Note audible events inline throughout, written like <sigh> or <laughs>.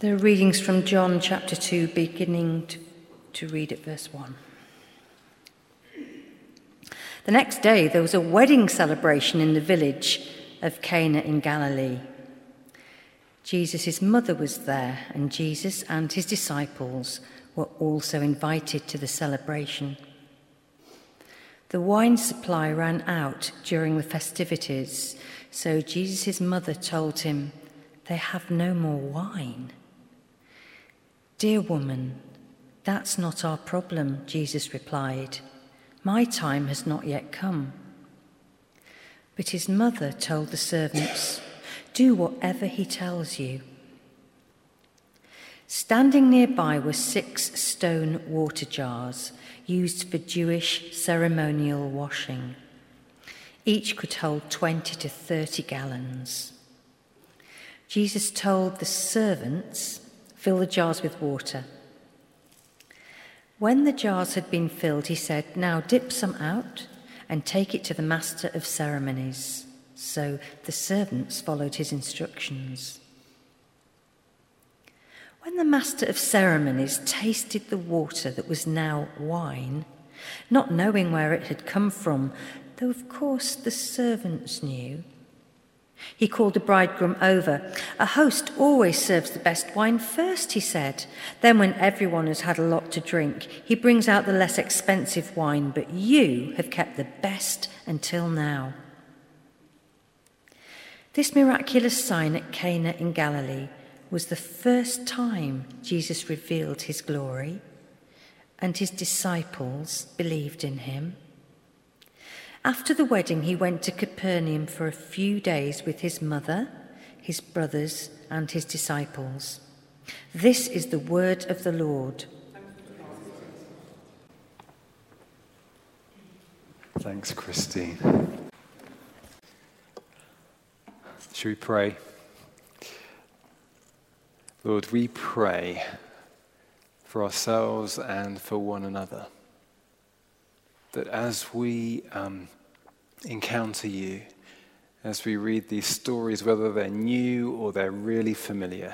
Are readings from John chapter 2, beginning to, to read at verse 1. The next day, there was a wedding celebration in the village of Cana in Galilee. Jesus' mother was there, and Jesus and his disciples were also invited to the celebration. The wine supply ran out during the festivities, so Jesus' mother told him, They have no more wine. Dear woman, that's not our problem, Jesus replied. My time has not yet come. But his mother told the servants, Do whatever he tells you. Standing nearby were six stone water jars used for Jewish ceremonial washing. Each could hold 20 to 30 gallons. Jesus told the servants, Fill the jars with water. When the jars had been filled, he said, Now dip some out and take it to the master of ceremonies. So the servants followed his instructions. When the master of ceremonies tasted the water that was now wine, not knowing where it had come from, though of course the servants knew, he called the bridegroom over. A host always serves the best wine first, he said. Then, when everyone has had a lot to drink, he brings out the less expensive wine, but you have kept the best until now. This miraculous sign at Cana in Galilee was the first time Jesus revealed his glory, and his disciples believed in him. After the wedding, he went to Capernaum for a few days with his mother, his brothers, and his disciples. This is the word of the Lord. Thanks, Christine. Should we pray? Lord, we pray for ourselves and for one another that as we um, encounter you, as we read these stories, whether they're new or they're really familiar,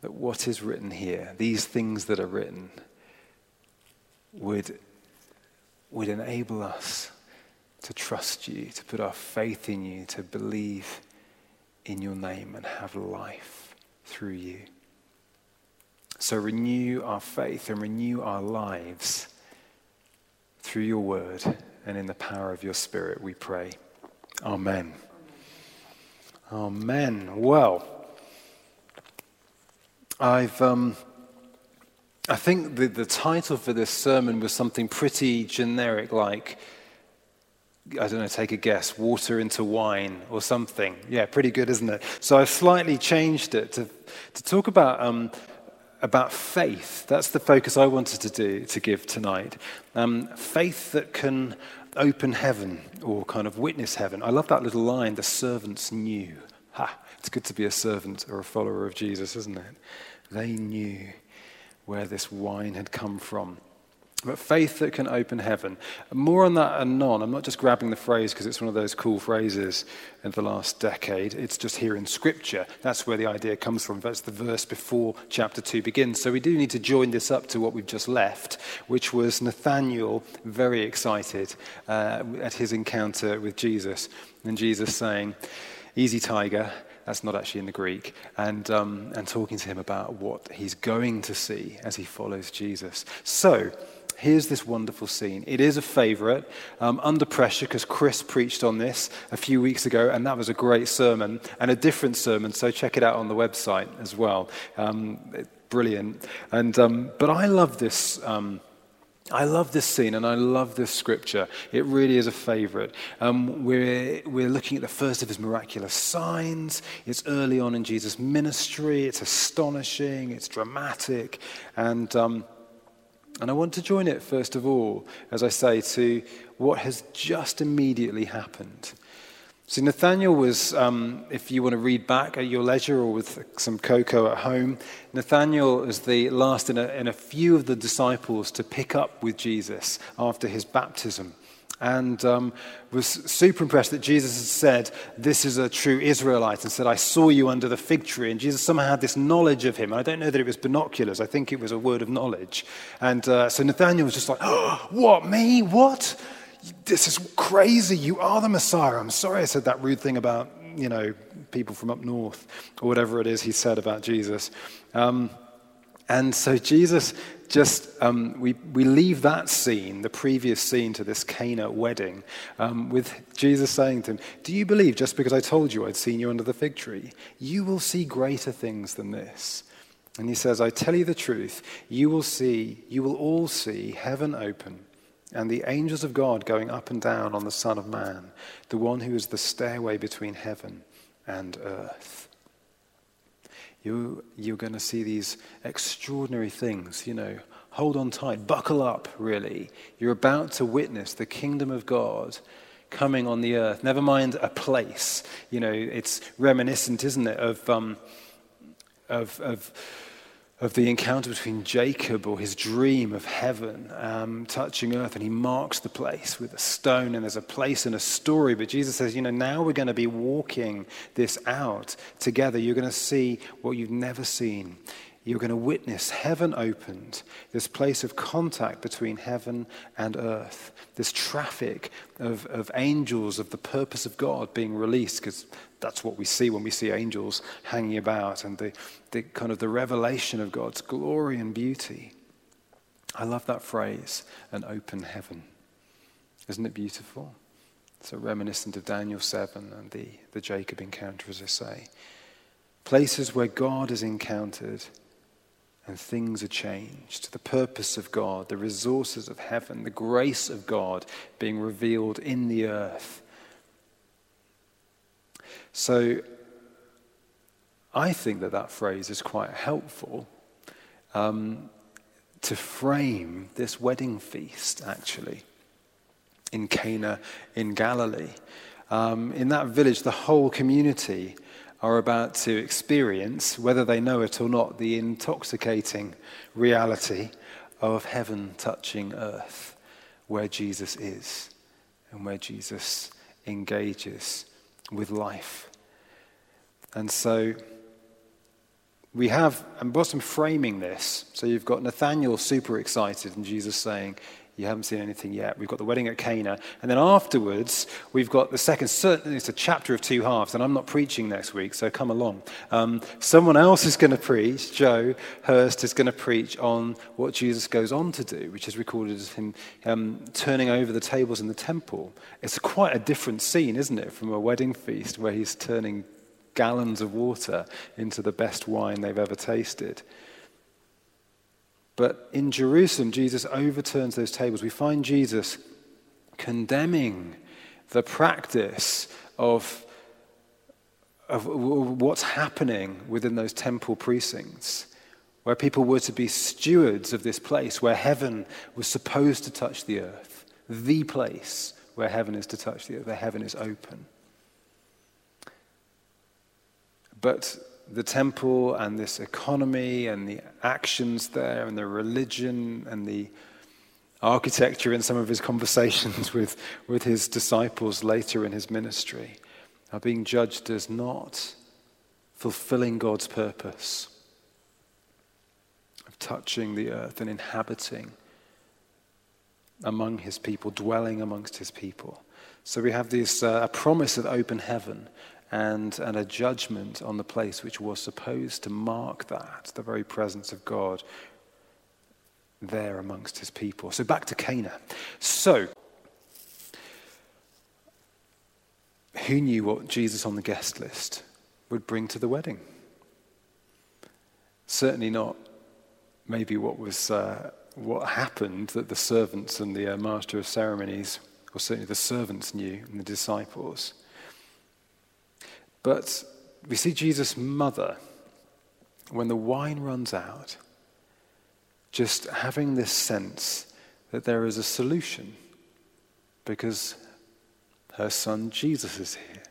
that what is written here, these things that are written, would, would enable us to trust you, to put our faith in you, to believe in your name and have life through you. So renew our faith and renew our lives through your word and in the power of your spirit, we pray. Amen. Amen. Well, I've. Um, I think the, the title for this sermon was something pretty generic, like, I don't know, take a guess, water into wine or something. Yeah, pretty good, isn't it? So I've slightly changed it to, to talk about um, about faith. That's the focus I wanted to do to give tonight. Um, faith that can open heaven or kind of witness heaven. I love that little line. The servants knew. Ha! It's good to be a servant or a follower of Jesus, isn't it? They knew where this wine had come from but faith that can open heaven. More on that anon. I'm not just grabbing the phrase because it's one of those cool phrases in the last decade. It's just here in Scripture. That's where the idea comes from. That's the verse before chapter 2 begins. So we do need to join this up to what we've just left, which was Nathaniel very excited uh, at his encounter with Jesus. And Jesus saying, Easy, tiger. That's not actually in the Greek. And, um, and talking to him about what he's going to see as he follows Jesus. So, here's this wonderful scene. It is a favorite, um, Under Pressure, because Chris preached on this a few weeks ago, and that was a great sermon and a different sermon, so check it out on the website as well. Um, brilliant. And, um, but I love this. Um, I love this scene and I love this scripture. It really is a favorite. Um, we're, we're looking at the first of his miraculous signs. It's early on in Jesus' ministry. It's astonishing. It's dramatic. And um, and I want to join it, first of all, as I say, to what has just immediately happened. So, Nathaniel was, um, if you want to read back at your leisure or with some cocoa at home, Nathaniel is the last in a, in a few of the disciples to pick up with Jesus after his baptism. And um, was super impressed that Jesus had said, This is a true Israelite, and said, I saw you under the fig tree. And Jesus somehow had this knowledge of him. I don't know that it was binoculars, I think it was a word of knowledge. And uh, so Nathaniel was just like, oh, What, me? What? This is crazy. You are the Messiah. I'm sorry I said that rude thing about, you know, people from up north, or whatever it is he said about Jesus. Um, and so Jesus just, um, we, we leave that scene, the previous scene to this Cana wedding, um, with Jesus saying to him, Do you believe just because I told you I'd seen you under the fig tree? You will see greater things than this. And he says, I tell you the truth, you will see, you will all see heaven open and the angels of God going up and down on the Son of Man, the one who is the stairway between heaven and earth you, you're going to see these extraordinary things, you know. Hold on tight, buckle up, really. You're about to witness the kingdom of God coming on the earth. Never mind a place. You know, it's reminiscent, isn't it, of, um, of, of of the encounter between Jacob or his dream of heaven um, touching earth, and he marks the place with a stone, and there's a place and a story. But Jesus says, you know, now we're going to be walking this out together. You're going to see what you've never seen. You're going to witness heaven opened, this place of contact between heaven and earth, this traffic of, of angels of the purpose of God being released, because that's what we see when we see angels hanging about and the, the kind of the revelation of God's glory and beauty. I love that phrase, an open heaven. Isn't it beautiful? So reminiscent of Daniel 7 and the, the Jacob encounter, as I say. Places where God is encountered and things are changed. The purpose of God, the resources of heaven, the grace of God being revealed in the earth. So I think that that phrase is quite helpful um, to frame this wedding feast, actually, in Cana in Galilee. Um, in that village, the whole community are about to experience, whether they know it or not, the intoxicating reality of heaven touching earth, where Jesus is and where Jesus engages with life. And so we have, and Boston framing this, so you've got Nathaniel super excited and Jesus saying, you haven't seen anything yet. We've got the wedding at Cana. And then afterwards, we've got the second, certainly it's a chapter of two halves, and I'm not preaching next week, so come along. Um, someone else is going to preach, Joe Hurst is going to preach on what Jesus goes on to do, which is recorded as him um, turning over the tables in the temple. It's quite a different scene, isn't it, from a wedding feast where he's turning gallons of water into the best wine they've ever tasted. But in Jerusalem, Jesus overturns those tables. We find Jesus condemning the practice of, of what's happening within those temple precincts, where people were to be stewards of this place where heaven was supposed to touch the earth, the place where heaven is to touch the earth, where heaven is open. But the temple and this economy and the actions there and the religion and the architecture in some of his <laughs> conversations with, with his disciples later in his ministry are being judged as not fulfilling God's purpose of touching the earth and inhabiting among his people, dwelling amongst his people. So we have this uh, a promise of open heaven and, and a judgment on the place which was supposed to mark that, the very presence of God there amongst his people. So back to Cana. So, who knew what Jesus on the guest list would bring to the wedding? Certainly not maybe what was uh, what happened that the servants and the uh, master of ceremonies, or certainly the servants knew and the disciples. But we see Jesus' mother, when the wine runs out, just having this sense that there is a solution because her son Jesus is here.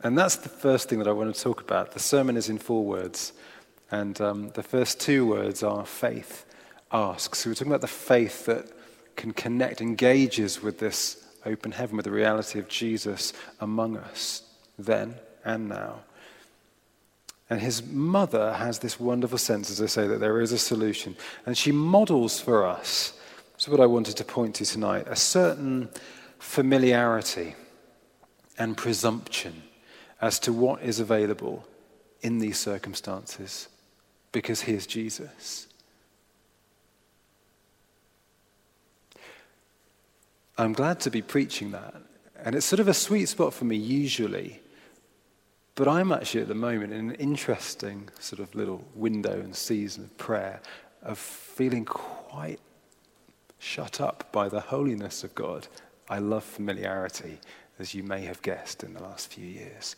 And that's the first thing that I want to talk about. The sermon is in four words, and um, the first two words are faith asks. So we're talking about the faith that can connect, engages with this open heaven, with the reality of Jesus among us then and now. And his mother has this wonderful sense, as I say, that there is a solution. And she models for us, that's what I wanted to point to tonight, a certain familiarity and presumption as to what is available in these circumstances because he is Jesus. I'm glad to be preaching that. And it's sort of a sweet spot for me usually. But I'm actually at the moment in an interesting sort of little window and season of prayer of feeling quite shut up by the holiness of God. I love familiarity, as you may have guessed in the last few years.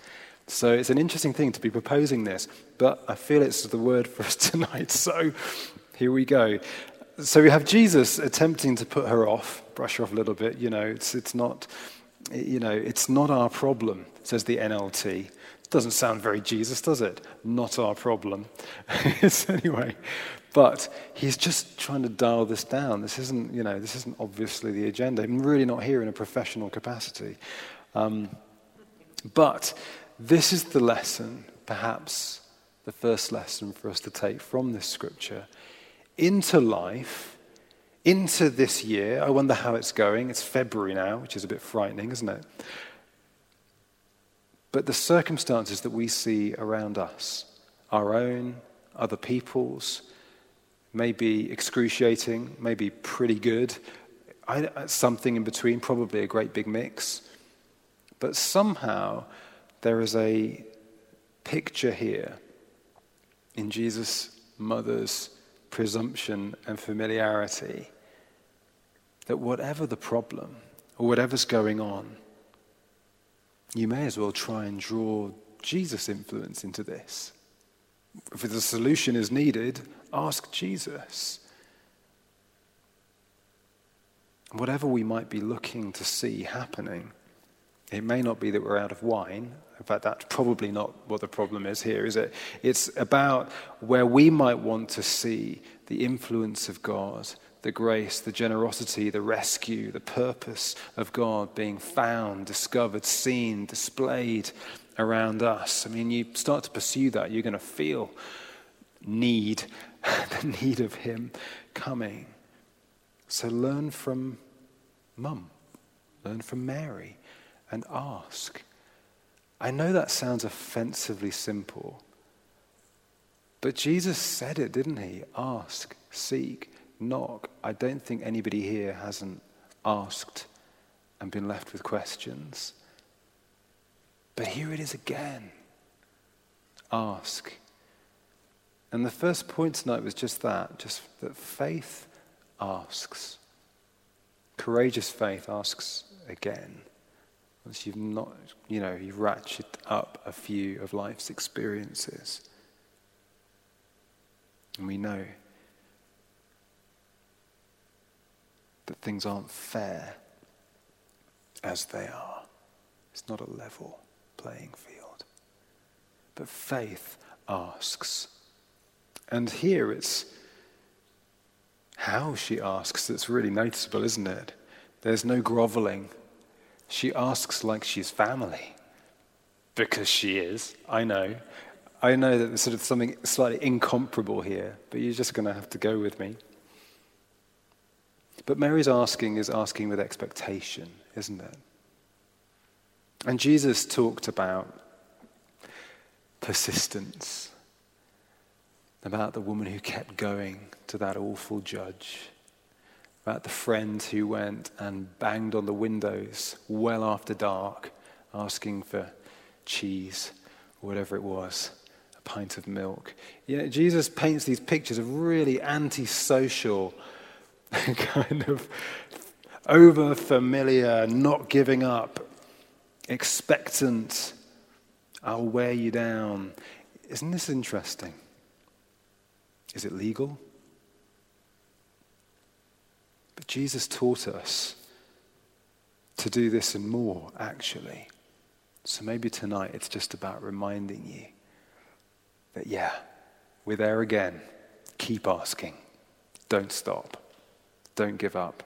So it's an interesting thing to be proposing this, but I feel it's the word for us <laughs> tonight. So here we go. So we have Jesus attempting to put her off, brush her off a little bit. You know, it's, it's not, you know, it's not our problem, says the NLT. Doesn't sound very Jesus, does it? Not our problem. <laughs> anyway, but he's just trying to dial this down. This isn't, you know, this isn't obviously the agenda. I'm really not here in a professional capacity. Um, but this is the lesson, perhaps the first lesson for us to take from this scripture into life, into this year. I wonder how it's going. It's February now, which is a bit frightening, isn't it? But the circumstances that we see around us, our own, other people's, may be excruciating, may be pretty good, uh, something in between, probably a great big mix. But somehow there is a picture here in Jesus' mother's presumption and familiarity that whatever the problem or whatever's going on, you may as well try and draw Jesus' influence into this. If the solution is needed, ask Jesus. Whatever we might be looking to see happening, it may not be that we're out of wine. In fact, that's probably not what the problem is here, is it? It's about where we might want to see the influence of God, the grace, the generosity, the rescue, the purpose of God being found, discovered, seen, displayed around us. I mean, you start to pursue that, you're going to feel need, <laughs> the need of Him coming. So learn from Mum, learn from Mary and ask. I know that sounds offensively simple, but Jesus said it, didn't he? Ask, seek, knock. I don't think anybody here hasn't asked and been left with questions. But here it is again. Ask. And the first point tonight was just that, just that faith asks. Courageous faith asks again. Once you've not, you know, you've ratcheted up a few of life's experiences. And we know that things aren't fair as they are. It's not a level playing field. But faith asks. And here it's how she asks that's really noticeable, isn't it? There's no groveling she asks like she's family. Because she is, I know. I know that there's sort of something slightly incomparable here, but you're just going to have to go with me. But Mary's asking is asking with expectation, isn't it? And Jesus talked about persistence, about the woman who kept going to that awful judge about the friend who went and banged on the windows well after dark, asking for cheese or whatever it was, a pint of milk. Know, Jesus paints these pictures of really antisocial, <laughs> kind of over familiar, not giving up, expectant, I'll wear you down. Isn't this interesting? Is it legal? But Jesus taught us to do this and more, actually. So maybe tonight it's just about reminding you that, yeah, we're there again. Keep asking. Don't stop. Don't give up.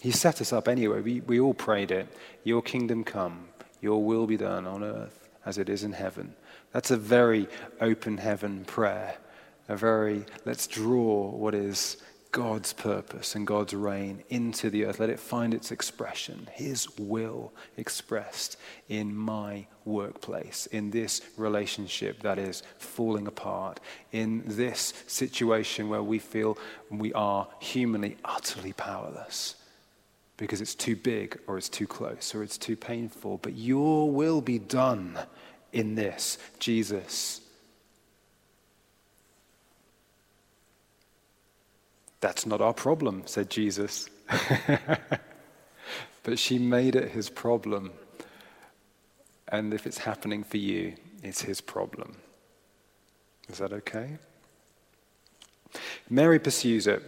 He set us up anyway. We, we all prayed it. Your kingdom come, your will be done on earth as it is in heaven. That's a very open heaven prayer. A very, let's draw what is God's purpose and God's reign into the earth. Let it find its expression, His will expressed in my workplace, in this relationship that is falling apart, in this situation where we feel we are humanly utterly powerless because it's too big or it's too close or it's too painful. But your will be done in this, Jesus. That's not our problem, said Jesus. <laughs> but she made it his problem. And if it's happening for you, it's his problem. Is that okay? Mary pursues it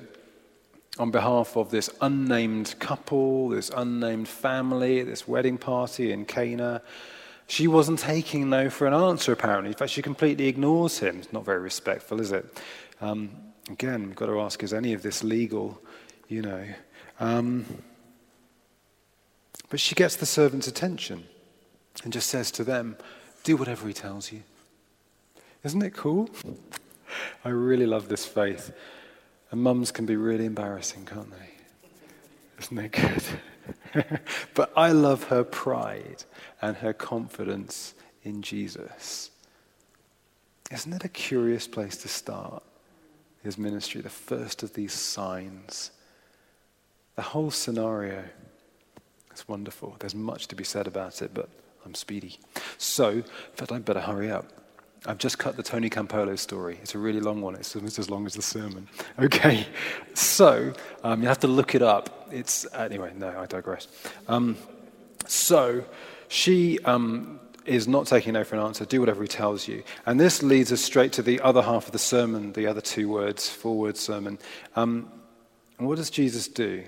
on behalf of this unnamed couple, this unnamed family, this wedding party in Cana. She wasn't taking no for an answer, apparently. In fact, she completely ignores him. It's not very respectful, is it? Um, Again, we've got to ask is any of this legal? You know. Um, but she gets the servant's attention and just says to them, Do whatever he tells you. Isn't it cool? I really love this faith. And mums can be really embarrassing, can't they? Isn't it good? <laughs> but I love her pride and her confidence in Jesus. Isn't it a curious place to start? His ministry, the first of these signs. The whole scenario is wonderful. There's much to be said about it, but I'm speedy. So, in fact, I'd better hurry up. I've just cut the Tony Campolo story. It's a really long one. It's almost as long as the sermon. <laughs> Okay, so um, you have to look it up. It's anyway. No, I digress. Um, so she um, is not taking no for an answer. Do whatever he tells you. And this leads us straight to the other half of the sermon, the other two words, four word sermon. Um, and what does Jesus do?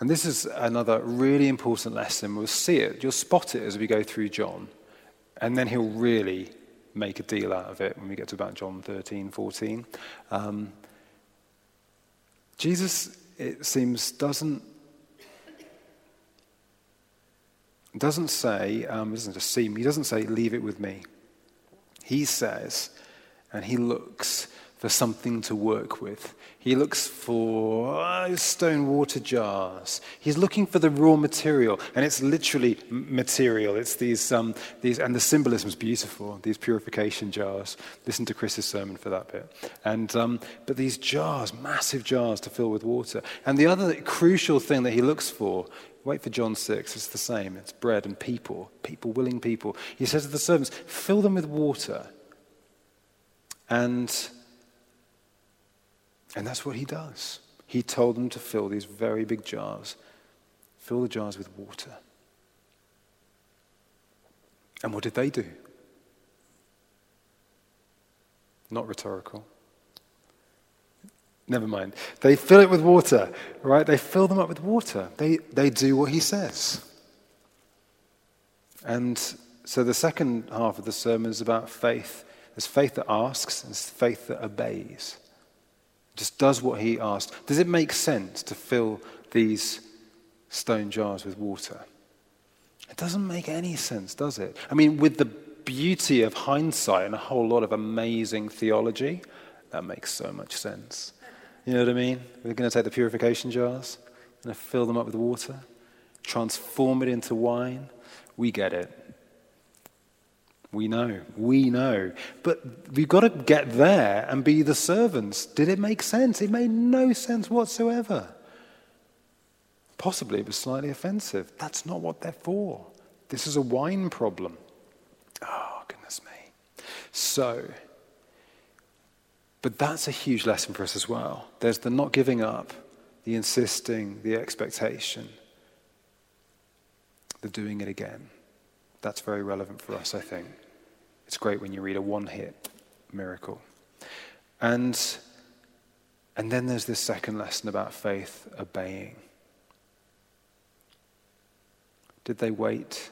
And this is another really important lesson. We'll see it, you'll spot it as we go through John. And then he'll really make a deal out of it when we get to about John 13, 14. Um, Jesus, it seems, doesn't doesn't say, um, doesn't just seem, he doesn't say, leave it with me. He says, and he looks for something to work with. He looks for stone water jars. He's looking for the raw material, and it's literally material. It's these, um, these, and the symbolism is beautiful. These purification jars. Listen to Chris's sermon for that bit. And um, but these jars, massive jars to fill with water. And the other crucial thing that he looks for Wait for John 6, it's the same. It's bread and people, people, willing people. He says to the servants, fill them with water. And, and that's what he does. He told them to fill these very big jars, fill the jars with water. And what did they do? Not rhetorical. Never mind. They fill it with water, right? They fill them up with water. They, they do what he says. And so the second half of the sermon is about faith. There's faith that asks, and there's faith that obeys. Just does what he asked. Does it make sense to fill these stone jars with water? It doesn't make any sense, does it? I mean, with the beauty of hindsight and a whole lot of amazing theology, that makes so much sense. You know what I mean? We're going to take the purification jars, going to fill them up with water, transform it into wine. We get it. We know. We know. But we've got to get there and be the servants. Did it make sense? It made no sense whatsoever. Possibly it was slightly offensive. That's not what they're for. This is a wine problem. Oh, goodness me. So, but that's a huge lesson for us as well. There's the not giving up, the insisting, the expectation, the doing it again. That's very relevant for us, I think. It's great when you read a one hit miracle. And, and then there's this second lesson about faith obeying. Did they wait?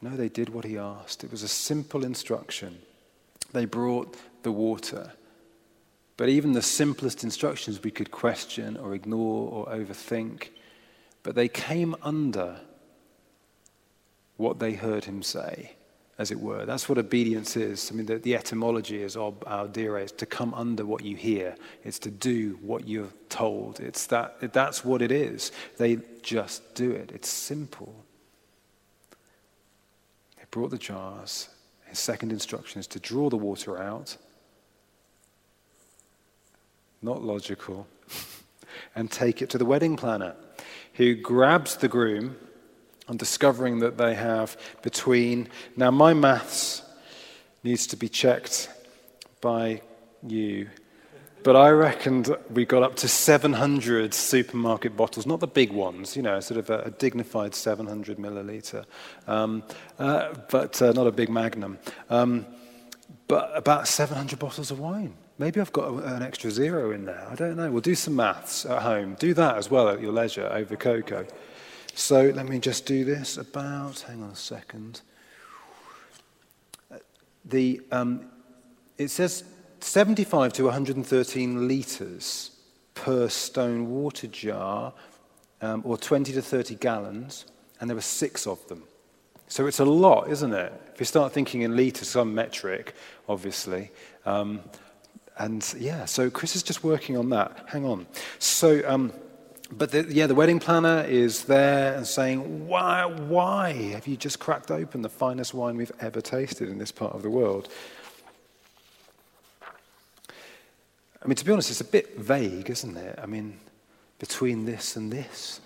No, they did what he asked. It was a simple instruction. They brought the water. But even the simplest instructions we could question or ignore or overthink. But they came under what they heard him say, as it were. That's what obedience is. I mean, the, the etymology is ob audire, it's to come under what you hear, it's to do what you're told. It's that, that's what it is. They just do it. It's simple. They brought the jars. His second instruction is to draw the water out not logical, <laughs> and take it to the wedding planner, who grabs the groom on discovering that they have between. Now, my maths needs to be checked by you, but I reckoned we got up to 700 supermarket bottles, not the big ones, you know, sort of a, a dignified 700 milliliter, um, uh, but uh, not a big magnum. Um, but about 700 bottles of wine. Maybe I've got an extra zero in there. I don't know. We'll do some maths at home. Do that as well at your leisure over cocoa. So let me just do this about, hang on a second. The, um, it says 75 to 113 litres per stone water jar, um, or 20 to 30 gallons, and there were six of them. So it's a lot, isn't it? If you start thinking in litres, some metric, obviously. Um, and yeah, so Chris is just working on that. Hang on. So, um, but the, yeah, the wedding planner is there and saying, why, why have you just cracked open the finest wine we've ever tasted in this part of the world? I mean, to be honest, it's a bit vague, isn't it? I mean, between this and this.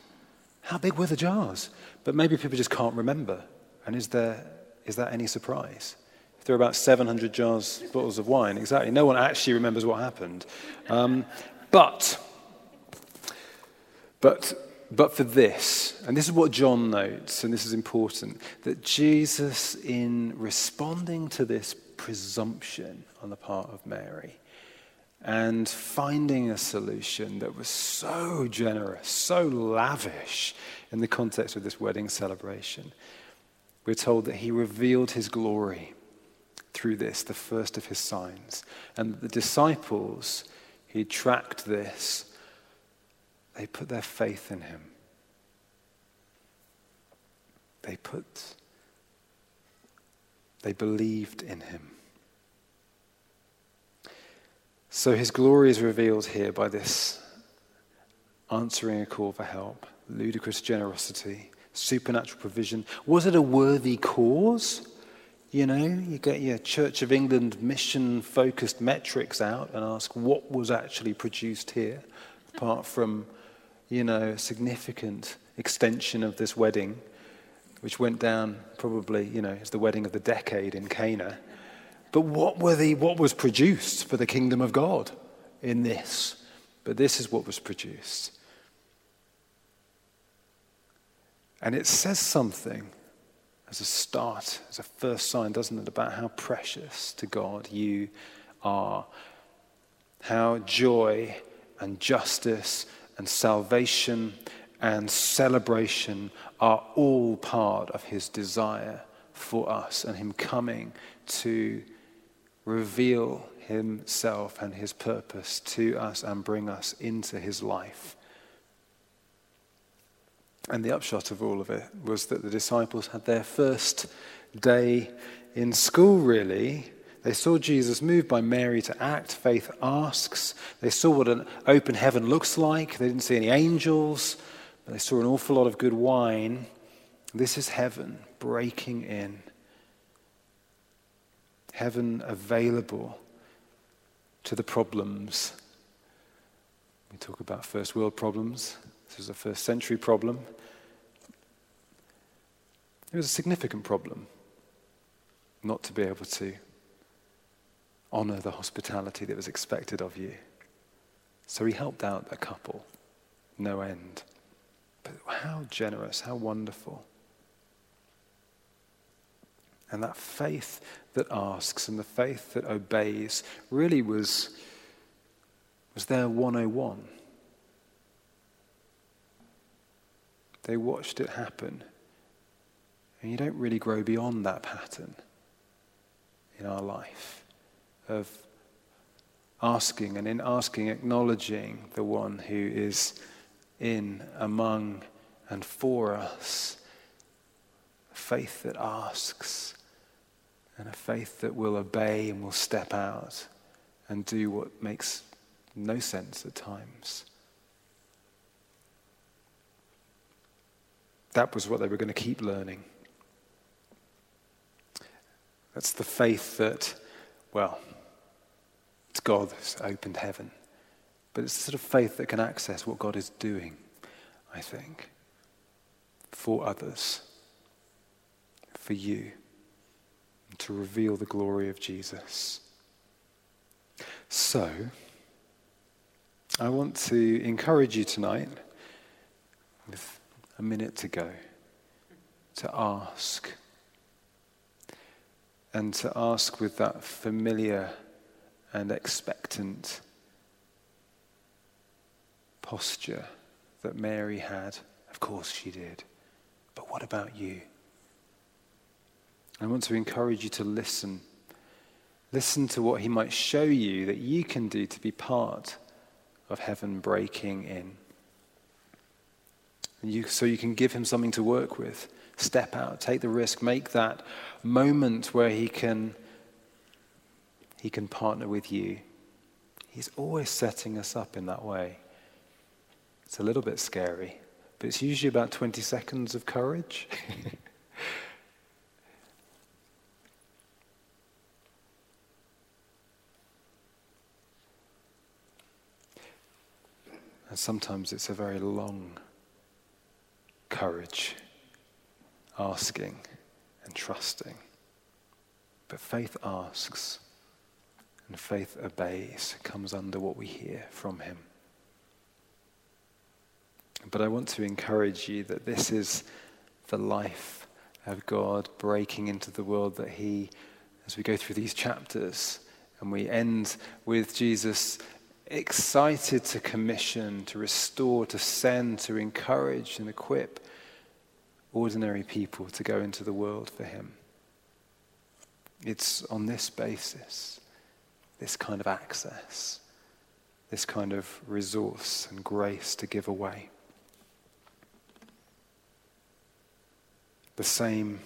How big were the jars? But maybe people just can't remember. And is, there, is that any surprise? If there are about 700 jars, bottles of wine, exactly. No one actually remembers what happened. Um, but, but, but for this, and this is what John notes, and this is important, that Jesus, in responding to this presumption on the part of Mary, and finding a solution that was so generous, so lavish in the context of this wedding celebration, we're told that he revealed his glory through this, the first of his signs. And the disciples he tracked this, they put their faith in him. They put, they believed in him. So his glory is revealed here by this answering a call for help, ludicrous generosity, supernatural provision. Was it a worthy cause? You know, you get your Church of England mission focused metrics out and ask what was actually produced here, apart from, you know, a significant extension of this wedding, which went down probably, you know, as the wedding of the decade in Cana. But what, were the, what was produced for the kingdom of God in this? But this is what was produced. And it says something as a start, as a first sign, doesn't it, about how precious to God you are, how joy and justice and salvation and celebration are all part of his desire for us and him coming to reveal himself and his purpose to us and bring us into his life. And the upshot of all of it was that the disciples had their first day in school, really. They saw Jesus moved by Mary to act. Faith asks. They saw what an open heaven looks like. They didn't see any angels, but they saw an awful lot of good wine. This is heaven breaking in. Heaven available to the problems. We talk about first world problems. This was a first century problem. It was a significant problem not to be able to honor the hospitality that was expected of you. So he helped out a couple, no end. But how generous, how wonderful. And that faith that asks and the faith that obeys really was, was their 101. They watched it happen. And you don't really grow beyond that pattern in our life of asking, and in asking, acknowledging the one who is in, among, and for us. Faith that asks, and a faith that will obey and will step out and do what makes no sense at times. That was what they were going to keep learning. That's the faith that, well, God has opened heaven. But it's the sort of faith that can access what God is doing, I think, for others, for you, to reveal the glory of Jesus. So, I want to encourage you tonight, with a minute to go, to ask. And to ask with that familiar and expectant posture that Mary had. Of course she did. But what about you? I want to encourage you to listen. Listen to what he might show you that you can do to be part of heaven breaking in. You, so you can give him something to work with. Step out, take the risk, make that moment where he can he can partner with you. He's always setting us up in that way. It's a little bit scary, but it's usually about 20 seconds of courage. <laughs> and sometimes it's a very long courage, asking and trusting. But faith asks. And faith obeys, comes under what we hear from Him. But I want to encourage you that this is the life of God breaking into the world that He, as we go through these chapters, and we end with Jesus excited to commission, to restore, to send, to encourage and equip ordinary people to go into the world for Him. It's on this basis this kind of access, this kind of resource and grace to give away. The same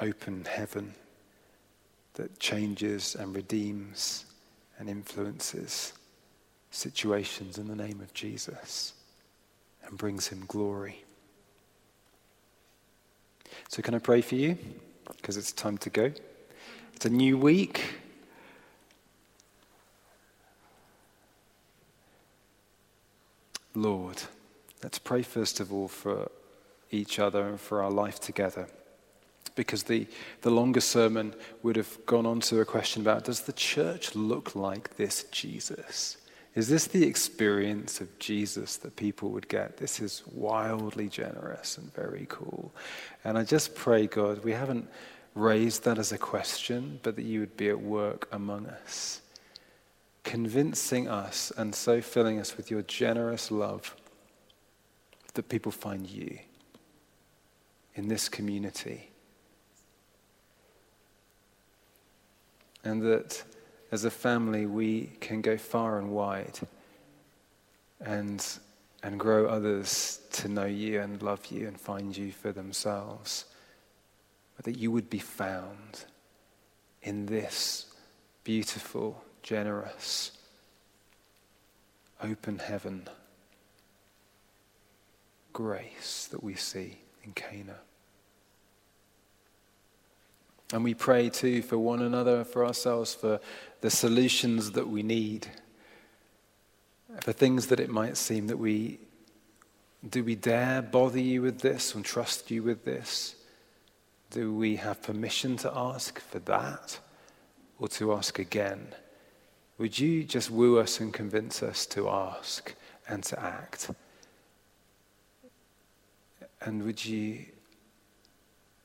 open heaven that changes and redeems and influences situations in the name of Jesus and brings him glory. So, can I pray for you? Because it's time to go. It's a new week. Lord. Let's pray first of all for each other and for our life together. Because the, the longer sermon would have gone on to a question about does the church look like this Jesus? Is this the experience of Jesus that people would get? This is wildly generous and very cool. And I just pray, God, we haven't raised that as a question, but that you would be at work among us convincing us and so filling us with your generous love that people find you in this community. And that as a family we can go far and wide and, and grow others to know you and love you and find you for themselves. But that you would be found in this beautiful generous, open heaven grace that we see in Cana. And we pray too for one another, for ourselves, for the solutions that we need, for things that it might seem that we do we dare bother you with this and trust you with this? Do we have permission to ask for that or to ask again? Would you just woo us and convince us to ask and to act? And would you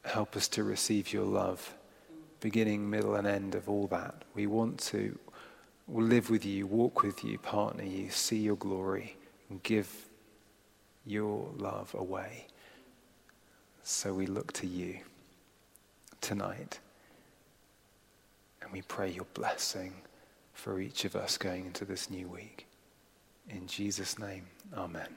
help us to receive your love, beginning, middle, and end of all that? We want to live with you, walk with you, partner you, see your glory, and give your love away. So we look to you tonight and we pray your blessing for each of us going into this new week. In Jesus' name, amen.